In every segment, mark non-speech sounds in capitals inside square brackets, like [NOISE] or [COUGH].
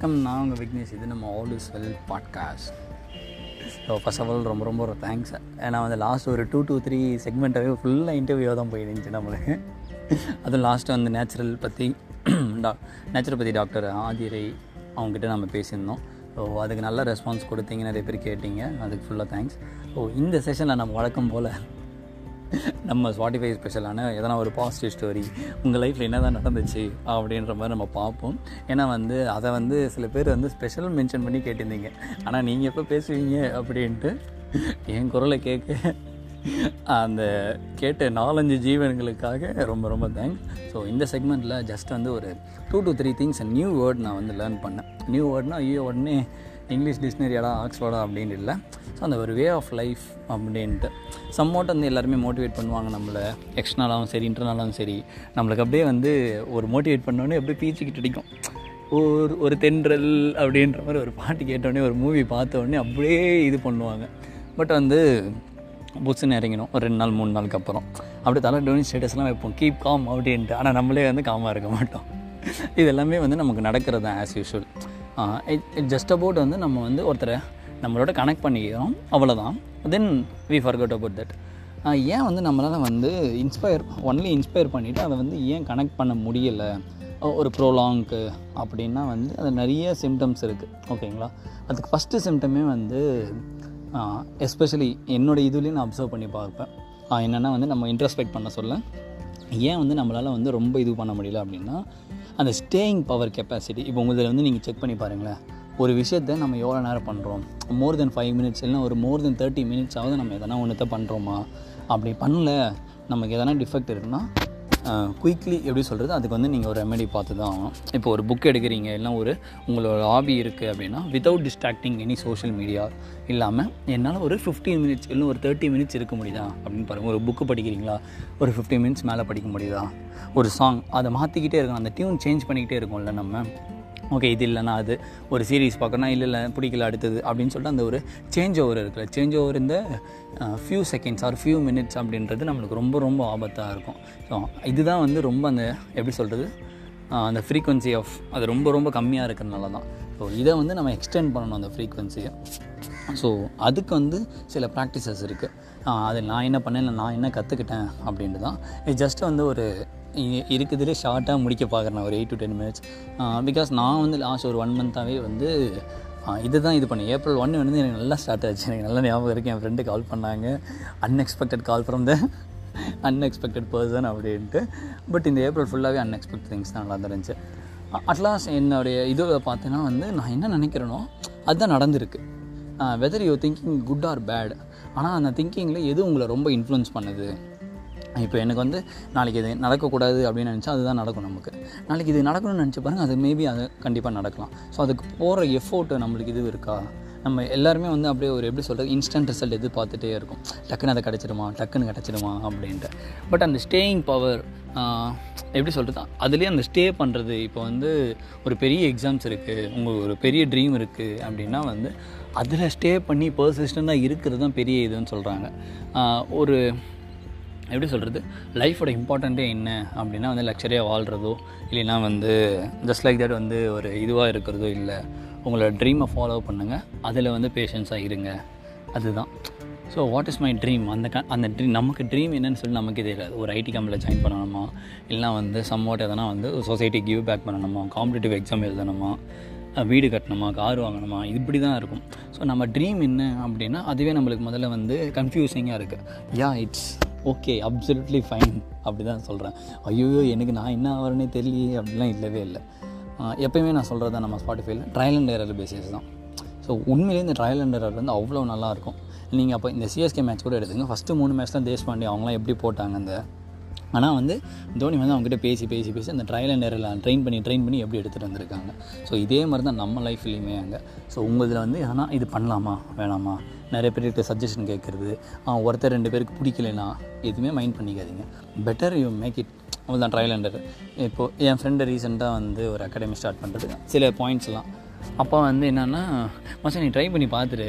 வணக்கம் நான் உங்கள் விக்னேஷ். இது நம்ம all is well podcast so first of all ரொம்ப ரொம்ப ஒரு தேங்க்ஸ் ஏன்னா வந்து லாஸ்ட் ஒரு டூ டூ த்ரீ செக்மெண்ட்டாகவே ஃபுல்லாக இன்டர்வியூ தான் போயிருந்துச்சு நம்மளுக்கு அதுவும் லாஸ்ட்டு வந்து நேச்சுரல் பற்றி டா நேச்சுரல் பற்றி டாக்டர் ஆதிரை அவங்ககிட்ட நம்ம பேசியிருந்தோம். ஸோ அதுக்கு நல்ல ரெஸ்பான்ஸ் கொடுத்தீங்க. நிறைய பேர் கேட்டிங்க. அதுக்கு ஃபுல்லாக தேங்க்ஸ் ஸோ இந்த செஷனில் நம்ம வழக்கம் போல் நம்ம ஸ்பாட்டிஃபை ஸ்பெஷலான எதனா ஒரு பாசிட்டிவ் ஸ்டோரி உங்கள் லைஃப்பில் என்ன தான் நடந்துச்சு அப்படின்ற மாதிரி நம்ம பார்ப்போம். ஏன்னா வந்து அதை வந்து சில பேர் வந்து ஸ்பெஷல் மென்ஷன் பண்ணி கேட்டிருந்தீங்க. ஆனால் நீங்கள் எப்போ பேசுவீங்க அப்படின்ட்டு என் குரலை கேட்க அந்த கேட்ட நாலஞ்சு ஜீவன்களுக்காக ரொம்ப ரொம்ப தேங்க்ஸ் ஸோ இந்த செக்மெண்ட்டில் ஜஸ்ட் வந்து ஒரு two to three things new word நான் வந்து லேர்ன் பண்ணேன். நியூ வேர்ட்னால் ஐயோ உடனே இங்கிலீஷ் டிக்ஷனரியாடா ஆக்ஸ்ஃபோர்டா அப்படின்னு இல்லை. ஸோ அந்த ஒரு வே ஆஃப் லைஃப் அப்படின்ட்டு. சம்மோட் வந்து எல்லாருமே மோட்டிவேட் பண்ணுவாங்க நம்மளை. எக்ஸ்டர்னலாகவும் சரி இன்டர்னலாகவும் சரி. நம்மளுக்கு அப்படியே வந்து ஒரு மோட்டிவேட் பண்ணோன்னே அப்படியே பீச்சிக்கிட்டு அடிக்கும். ஒரு ஒரு தென்றல் அப்படின்ற மாதிரி ஒரு பாட்டு கேட்டோடனே ஒரு மூவி பார்த்தோடனே அப்படியே இது பண்ணுவாங்க. பட் வந்து புக்ஸ்ன்னு இறங்கினோம். ஒரு ரெண்டு நாள் மூணு நாளுக்கு அப்புறம். அப்படி தலை டோனி ஸ்டேட்டஸ்லாம் வைப்போம். கீப் காம் அப்படின்ட்டு. ஆனால் நம்மளே வந்து காமாக இருக்க மாட்டோம். [LAUGHS] இது எல்லாமே வந்து நமக்கு நடக்கிறது தான் as usual it just about வந்து நம்ம வந்து ஒருத்தரை நம்மளோட கனெக்ட் பண்ணிக்கிறோம். அவ்வளோதான் then we forgot about that ஏன் வந்து நம்மளால் வந்து இன்ஸ்பயர் ஒன்லி இன்ஸ்பயர் பண்ணிவிட்டு அதை வந்து ஏன் கனெக்ட் பண்ண முடியலை? ஒரு ப்ரோலாங்க்கு அப்படின்னா வந்து அது நிறைய சிம்டம்ஸ் இருக்குது ஓகேங்களா அதுக்கு ஃபஸ்ட்டு சிம்டமே வந்து எஸ்பெஷலி என்னோடய இதுலேயும் நான் அப்சர்வ் பண்ணி பார்ப்பேன். என்னென்னா வந்து நம்ம இன்ட்ரஸ்பெக்ட் பண்ண சொல்ல. ஏன் வந்து நம்மளால் வந்து ரொம்ப இது பண்ண முடியல அப்படின்னா அந்த ஸ்டேயிங் பவர் கெப்பாசிட்டி இப்போ உங்களில் வந்து நீங்கள் செக் பண்ணி பாருங்களேன். ஒரு விஷயத்தை நம்ம எவ்வளோ நேரம் பண்ணுறோம் மோர் தென் ஃபைவ் மினிட்ஸ் இல்லைனா ஒரு மோர் தென் தேர்ட்டி மினிட்ஸாவது நம்ம எதனா ஒன்றுத்த பண்ணுறோமா அப்படி பண்ணல நமக்கு எதனா டிஃபெக்ட் இருக்குன்னா குயிக்லி எப்படி சொல்கிறது அதுக்கு வந்து நீங்கள் ஒரு ரெமெடி பார்த்து தான் ஆகணும். இப்போ ஒரு புக் எடுக்கிறீங்க இல்லை ஒரு உங்களோட ஹாபி இருக்குது அப்படின்னா without distracting any social media இல்லாமல் என்னால் ஒரு ஃபிஃப்டீன் மினிட்ஸ் இல்லை ஒரு தேர்ட்டி மினிட்ஸ் இருக்க முடியுதா? அப்படின்னு பாருங்கள் ஒரு புக்கு படிக்கிறீங்களா? ஒரு ஃபிஃப்டீன் மினிட்ஸ் மேலே படிக்க முடியுதா? ஒரு சாங் அதை மாற்றிக்கிட்டே இருக்கணும். அந்த டியூன் சேஞ்ச் பண்ணிக்கிட்டே இருக்கும்ல நம்ம. ஓகே இது இல்லைனா அது. ஒரு சீரீஸ் பார்க்கணும் இல்லை இல்லை பிடிக்கல அடுத்தது. அப்படின்னு சொல்லிட்டு அந்த ஒரு சேஞ்ச் ஓவர் இருக்குல்ல. சேஞ்ச் ஓவர் இந்த few seconds or few minutes அப்படின்றது நம்மளுக்கு ரொம்ப ரொம்ப ஆபத்தாக இருக்கும். ஸோ இதுதான் வந்து ரொம்ப அந்த எப்படி சொல்கிறது அந்த ஃப்ரீக்வன்சி ஆஃப் அது ரொம்ப ரொம்ப கம்மியாக இருக்கிறதுனால தான். ஸோ இதை வந்து நம்ம எக்ஸ்டெண்ட் பண்ணணும் அந்த ஃப்ரீக்வன்சியை ஸோ அதுக்கு வந்து சில ப்ராக்டிசஸ் இருக்குது அது நான் என்ன பண்ணேன் இல்லை நான் என்ன கற்றுக்கிட்டேன் அப்படின்ட்டு தான் இது ஜஸ்ட் வந்து ஒரு இருக்குதுலே ஷார்ட்டாக முடிக்க பார்க்குறேன் ஒரு eight to ten minutes because நான் வந்து லாஸ்ட் ஒரு ஒன் மந்த்தாகவே வந்து இது தான் இது பண்ணேன். ஏப்ரல் ஒன்று வந்து எனக்கு நல்லா ஸ்டார்ட் ஆச்சு. எனக்கு நல்லா ஞாபகம் இருக்குது என் ஃப்ரெண்டு கால் பண்ணாங்க. Unexpected call from the unexpected person அப்படின்ட்டு. பட் இந்த ஏப்ரல் ஃபுல்லாகவே அன்எக்ஸ்பெக்டட் திங்ஸ் தான் நல்லா இருந்துச்சு அட்லாஸ்ட் என்னுடைய இது பார்த்தீங்கன்னா வந்து நான் என்ன நினைக்கிறேனோ அதுதான் நடந்திருக்கு. Whether you thinking good or bad ஆனால் அந்த திங்கிங்கில் எது உங்களை ரொம்ப இன்ஃப்ளூன்ஸ் பண்ணுது? இப்போ எனக்கு வந்து நாளைக்கு இது நடக்கக்கூடாது அப்படின்னு நினச்சா அதுதான் நடக்கும் நமக்கு. நாளைக்கு இது நடக்கணும்னு நினச்சி பாருங்கள் அது மேபி அது கண்டிப்பாக நடக்கலாம். ஸோ அதுக்கு போகிற எஃபோர்ட்டு நம்மளுக்கு இது இருக்கா? நம்ம எல்லாருமே வந்து அப்படியே ஒரு எப்படி சொல்கிறது இன்ஸ்டன்ட் ரிசல்ட் எதிர்பார்த்துட்டே இருக்கும். டக்குன்னு அதை கிடச்சிடுமா டக்குன்னு கிடச்சிடுமா அப்படின்ட்டு. பட் அந்த ஸ்டேயிங் பவர் எப்படி சொல்கிறது அதுலேயே அந்த ஸ்டே பண்ணுறது இப்போ வந்து ஒரு பெரிய எக்ஸாம்ஸ் இருக்குது உங்களுக்கு ஒரு பெரிய ட்ரீம் இருக்குது அப்படின்னா வந்து அதில் ஸ்டே பண்ணி பர்சிஸ்டண்ட்டாக இருக்கிறது தான் பெரிய இதுன்னு சொல்கிறாங்க ஒரு எப்படி சொல்கிறது லைஃபோட இம்பார்ட்டண்ட்டே என்ன? அப்படின்னா வந்து லக்ஸரியாக வாழ்கிறதோ இல்லைன்னா வந்து ஜஸ்ட் லைக் தட் வந்து ஒரு இதுவாக இருக்கிறதோ இல்லை உங்களோட ட்ரீமை ஃபாலோ பண்ணுங்கள் அதில் வந்து பேஷன்ஸாக இருங்க. அதுதான். So what is my dream அந்த க அந்த ட்ரீம் நமக்கு ட்ரீம் என்னன்னு சொல்லி நமக்கு தெரியாது. ஒரு ஐடி கம்பெனியில் ஜாயின் பண்ணணுமா? இல்லைனா வந்து சம்வாட் எதனா வந்து சொசைட்டி கிவ் பேக் பண்ணணுமா? காம்படிட்டிவ் எக்ஸாம் எழுதணுமா? வீடு கட்டணுமா? கார் வாங்கணுமா? இப்படி தான் இருக்கும். ஸோ நம்ம ட்ரீம் என்ன அப்படின்னா அதுவே நம்மளுக்கு முதல்ல வந்து கன்ஃபியூசிங்காக இருக்குது ya it's okay absolutely fine அப்படி தான் சொல்கிறேன் ஐயோ எனக்கு நான் என்ன ஆகிறேனே தெரியலையே அப்படிலாம் இல்லவே இல்லை. எப்போயுமே நான் சொல்கிறது தான் நம்ம ஸ்பாட்டிஃபைல ட்ரையல் அண்ட் எரர் பேசிஸ் தான். ஸோ உண்மையிலே இந்த ட்ரையல் அண்ட் எரர் வந்து அவ்வளோ நல்லாயிருக்கும் நீங்கள் அப்போ இந்த சிஎஸ்கே மேட்ச் கூட எடுத்துங்க ஃபஸ்ட்டு மூணு மேட்ச் தான் தேஷ்பாண்டி அவங்களாம் எப்படி போட்டாங்க அந்த ஆனால் வந்து தோனி வந்து அவங்ககிட்ட பேசி பேசி பேசி அந்த ட்ரையல் அண்ட் எரரில் ட்ரெயின் பண்ணி ட்ரெயின் பண்ணி எப்படி எடுத்துகிட்டு வந்திருக்காங்க. ஸோ இதே மாதிரி தான் நம்ம லைஃப்லேயுமே அங்கே. ஸோ உங்களதில் வந்து ஆனால் இது பண்ணலாமா? வேணாமா? நிறைய பேர்கிட்ட சஜஷன் கேட்குறது ஒருத்தர் ரெண்டு பேருக்கு பிடிக்கலனா எதுவுமே மைண்ட் பண்ணிக்காதீங்க. பெட்டர் யூ மேக் இட் அவள் தான் ட்ரையல் அண்டர் இப்போது என் ஃப்ரெண்டு ரீசெண்டாக வந்து ஒரு அகாடமி ஸ்டார்ட் பண்ணுறது சில பாயிண்ட்ஸ்லாம் அப்போ வந்து என்னென்னா மச்சா நீ ட்ரை பண்ணி பார்த்துரு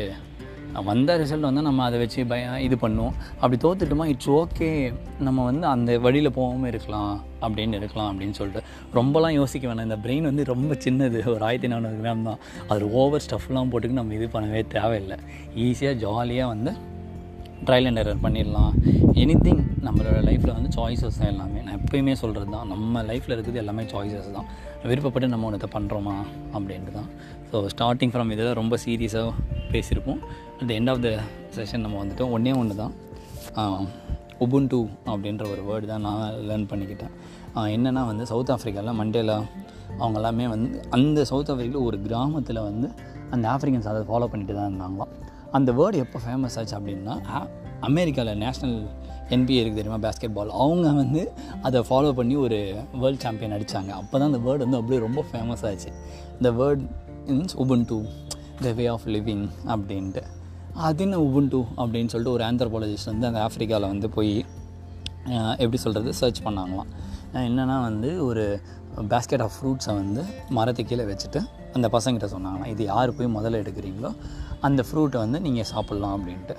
வந்த ரிசல்ட் வந்து நம்ம அதை வச்சு பய இது பண்ணுவோம். அப்படி தோத்துட்டோமா இட்ஸ் ஓகே நம்ம வந்து அந்த வழியில் போகாமல் இருக்கலாம் அப்படின்னு இருக்கலாம் அப்படின்னு சொல்லிட்டு. ரொம்பலாம் யோசிக்க வேணாம். இந்த பிரெயின் வந்து ரொம்ப சின்னது. ஒரு ஆயிரத்தி நானூறு கிராம் தான். அது ஓவர் ஸ்டஃப்லாம் போட்டுக்கு நம்ம இது பண்ணவே தேவையில்லை. ஈஸியாக ஜாலியாக வந்து ட்ரையல் அண்ட் எரர் பண்ணிடலாம். எனி திங் நம்மளோட லைஃப்பில் வந்து சாய்ஸஸ் தான் எல்லாமே. நான் எப்பயுமே சொல்கிறது தான் நம்ம லைஃப்பில் இருக்குது எல்லாமே சாய்ஸஸ் தான். விருப்பப்பட்டு நம்ம ஒன்றத்தை பண்ணுறோமா அப்படின்ட்டு தான். ஸோ ஸ்டார்டிங் ஃப்ரம் இதில் ரொம்ப சீரியஸாக பேசியிருப்போம். At end of the session நம்ம வந்துட்டோம். ஒன்றே ஒன்று தான். உபுன்டு அப்படின்ற ஒரு வேர்டு தான் நான் லேர்ன் பண்ணிக்கிட்டேன். என்னென்னா வந்து சவுத் ஆஃப்ரிக்காவில் மண்டேலா அவங்க எல்லாமே வந்து அந்த சவுத் ஆஃப்ரிக்காவில் ஒரு கிராமத்தில் வந்து அந்த ஆஃப்ரிக்கன்ஸ் அதை ஃபாலோ பண்ணிட்டு தான் இருந்தாங்களாம். அந்த வேர்டு எப்போ ஃபேமஸ் ஆச்சு அப்படின்னா அமெரிக்காவில் நேஷ்னல் என்பிஏ இருக்குது தெரியுமா பேஸ்கெட் பால் அவங்க வந்து அதை ஃபாலோ பண்ணி ஒரு வேர்ல்டு சாம்பியன் அடித்தாங்க அப்போ தான் அந்த வேர்டு வந்து அப்படியே ரொம்ப ஃபேமஸ் ஆச்சு. இந்த word means Ubuntu the way of living அப்படின்ட்டு. அது என்ன உபன் டூ அப்படின்னு சொல்லிட்டு ஒரு ஆந்த்ரபாலஜிஸ்ட் வந்து அந்த ஆஃப்ரிக்காவில் வந்து போய் எப்படி சொல்கிறது சர்ச் பண்ணாங்களாம். என்னென்னா வந்து ஒரு பேஸ்கெட் ஆஃப் ஃப்ரூட்ஸை வந்து மரத்து கீழே வச்சுட்டு அந்த பசங்கிட்ட சொன்னாங்கன்னா இது யார் போய் முதல்ல எடுக்கிறீங்களோ அந்த ஃப்ரூட்டை வந்து நீங்கள் சாப்பிட்லாம் அப்படின்ட்டு.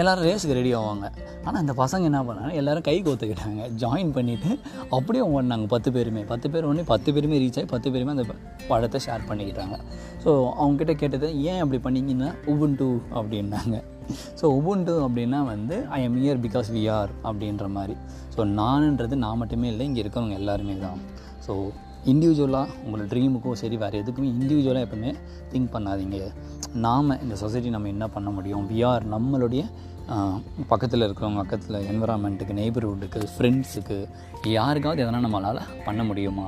எல்லோரும் ரேஸுக்கு ரெடி ஆவாங்க. ஆனால் அந்த பசங்க என்ன பண்ணாங்க? எல்லோரும் கை கோத்துக்கிட்டாங்க. ஜாயின் பண்ணிவிட்டு அப்படியே ஓடினாங்க பத்து பேருமே. பத்து பேர் ஒன்று பத்து பேருமே ரீச் ஆகி பத்து பேருமே அந்த பழத்தை ஷேர் பண்ணிக்கிட்டாங்க. ஸோ அவங்ககிட்ட கேட்டது ஏன் அப்படி பண்ணிங்கன்னா உபுண்டு அப்படின்னாங்க. ஸோ உபுண்டு அப்படின்னா வந்து I am here because we are அப்படின்ற மாதிரி. ஸோ நானுன்றது நான் மட்டுமே இல்லை இங்கே இருக்கிறவங்க எல்லாருமே தான். ஸோ இண்டிவிஜுவலாக உங்களோட ட்ரீமுக்கும் சரி வேறு எதுக்குமே இண்டிவிஜுவலாக எப்பவுமே திங்க் பண்ணாதீங்க. நாம் இந்த சொசைட்டி நம்ம என்ன பண்ண முடியும்? விஆர் நம்மளுடைய பக்கத்தில் இருக்கிறவங்க பக்கத்தில் என்விரான்மெண்ட்டுக்கு நெய்பர்ஹுட்டுக்கு ஃப்ரெண்ட்ஸுக்கு யாருக்காவது எதனா நம்மளால் பண்ண முடியுமா?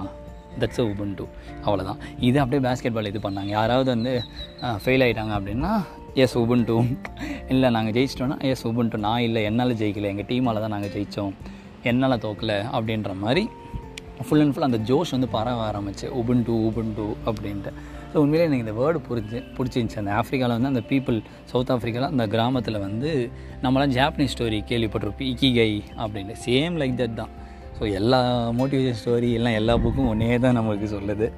தட்ஸ் அ உபன் டூ அவ்வளோதான் இது அப்படியே பேஸ்கெட் பால் இது பண்ணாங்க. யாராவது வந்து ஃபெயில் ஆகிட்டாங்க அப்படின்னா எஸ் உபன் டூ இல்லை நாங்கள் ஜெயிச்சிட்டோன்னா எஸ் உபன் டூ நான் இல்லை என்னால் ஜெயிக்கலை. எங்கள் டீமால் தான் நாங்கள் ஜெயித்தோம் என்னால் தோக்கலை அப்படின்ற மாதிரி ஃபுல் அண்ட் ஃபுல் அந்த ஜோஷ் வந்து பரவ ஆரம்பிச்சு உபன் டூ உபன் டூ அப்படின்ட்டு. ஸோ உண்மையிலே எனக்கு இந்த வேர்டு புரிஞ்சு பிடிச்சிருந்துச்சி. அந்த ஆஃப்ரிக்காவில் வந்து அந்த பீப்புள் சவுத் ஆஃப்ரிக்காவில் அந்த கிராமத்தில் வந்து நம்மளாம் ஜாப்பனீஸ் ஸ்டோரி கேள்விப்பட்டிருப்போம் இக்கிகை அப்படின்ட்டு. சேம் லைக் தட் தான். ஸோ எல்லா மோட்டிவேஷன் ஸ்டோரி எல்லாம் எல்லா புக்கும் ஒன்றே தான் நம்மளுக்கு சொல்லுது.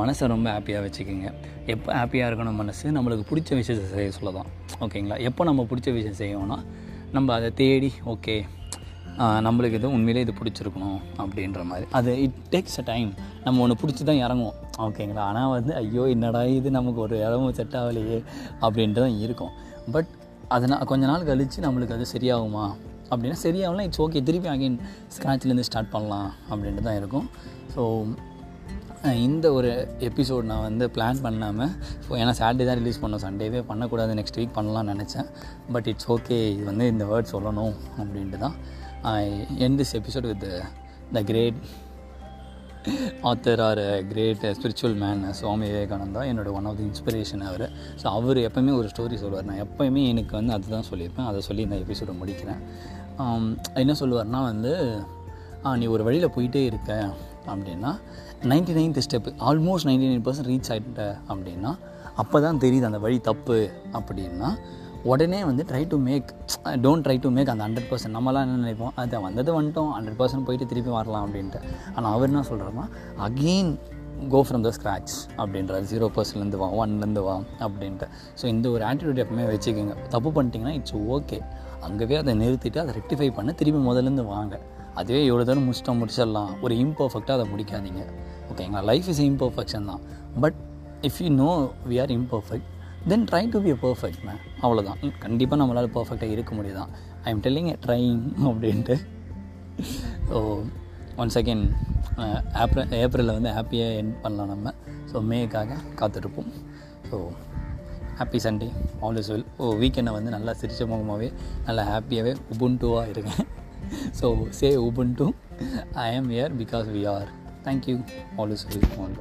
மனசை ரொம்ப ஹாப்பியாக வச்சுக்கோங்க. எப்போ ஹாப்பியாக இருக்கணும் மனசு? நம்மளுக்கு பிடிச்ச விஷயத்தை செய்ய சொல்லலாம் ஓகேங்களா எப்போ நம்ம பிடிச்ச விஷயம் செய்வோம்னா நம்ம அதை தேடி ஓகே நம்மளுக்கு இது உண்மையிலே இது பிடிச்சிருக்கணும் அப்படின்ற மாதிரி. அது இட் டேக்ஸ் அ டைம் நம்ம ஒன்று பிடிச்சி தான் இறங்குவோம். ஓகேங்களா? ஆனால் வந்து ஐயோ என்னடா இது? நமக்கு ஒரு இடமும் செட் ஆகலையே அப்படின்ட்டு தான் இருக்கும் பட் அதனால் கொஞ்ச நாள் கழித்து நம்மளுக்கு அது சரியாகுமா? அப்படின்னா சரியாகலாம் இட்ஸ் ஓகே திருப்பி அகைன் ஸ்க்ராட்ச்லேருந்து ஸ்டார்ட் பண்ணலாம் அப்படின்ட்டு தான் இருக்கும் ஸோ இந்த ஒரு எபிசோட் நான் வந்து பிளான் பண்ணாமல் ஸோ ஏன்னா சாட்டர்டே தான் ரிலீஸ் பண்ணோம். சண்டேவே பண்ணக்கூடாது. நெக்ஸ்ட் வீக் பண்ணலாம்னு நினச்சேன். பட் இட்ஸ் ஓகே இது வந்து இந்த வேர்ட் சொல்லணும் அப்படின்ட்டு தான் I end this episode with the great author or great spiritual man Swami Vivekananda என்னோட ஒன் ஆஃப் தி இன்ஸ்பிரேஷன் அவர். ஸோ அவர் எப்போயுமே ஒரு ஸ்டோரி சொல்லுவார் நான் எப்போயுமே எனக்கு வந்து அதுதான் சொல்லியிருப்பேன். அதை சொல்லி இந்த எபிசோடை முடிக்கிறேன். Um, என்ன சொல்லுவார்னா வந்து நீ ஒரு வழியில் போயிட்டே இருக்க. அப்படின்னா ninety ninth step almost ninety nine percent reach ஆகிட்ட அப்படின்னா அப்போ தான் தெரியுது அந்த வழி தப்பு அப்படின்னா உடனே வந்து try to make don't try to make அந்த ஹண்ட்ரட் பர்சன்ட் நம்மளாம் என்ன நினைப்போம்? அதை வந்தது வந்துட்டோம். ஹண்ட்ரட் பர்சன்ட் போயிட்டு திருப்பி வரலாம் அப்படின்ட்டு. ஆனால் அவர் என்ன சொல்கிறோம்னா again go from the scratch அப்படின்றார். ஜீரோ பர்சன்ட்லேருந்து வா ஒன்லேருந்து வா அப்படின்ட்டு. ஸோ இந்த ஒரு ஆட்டிடியூட் எப்பவுமே வச்சுக்கோங்க. தப்பு பண்ணிட்டீங்கன்னா இட்ஸ் ஓகே அங்கேவே அதை நிறுத்திட்டு அதை ரெக்டிஃபை பண்ண திருப்பி முதலேருந்து வாங்க. அதுவே எவ்வளோ தூரம் முடிச்சிட்டோம் முடிச்சிடலாம். ஒரு இம்பர்ஃபெக்டாக அதை முடிக்காதீங்க. ஓகேங்களா லைஃப் இஸ் இம்பர்ஃபெக்ஷன் தான். But if you know we are imperfect then try to be a perfect man அவ்வளோதான் கண்டிப்பாக நம்மளால் பர்ஃபெக்டாக இருக்க முடியுதான். ஐ எம் டெல்லிங் ட்ரைங் அப்படின்ட்டு. ஸோ ஒன்ஸ் அகெயின் ஏப்ரல் ஏப்ரலில் வந்து ஹாப்பியாக என் பண்ணலாம் நம்ம. ஸோ மேக்காக காத்திருப்போம். So happy Sunday all is well oh வீக்கெண்டை வந்து நல்லா சிரிச்ச முகமாகவே நல்லா ஹாப்பியாகவே உபுண்டுவாக இருக்கேன் so say Ubuntu I am here because we are thank you all is well all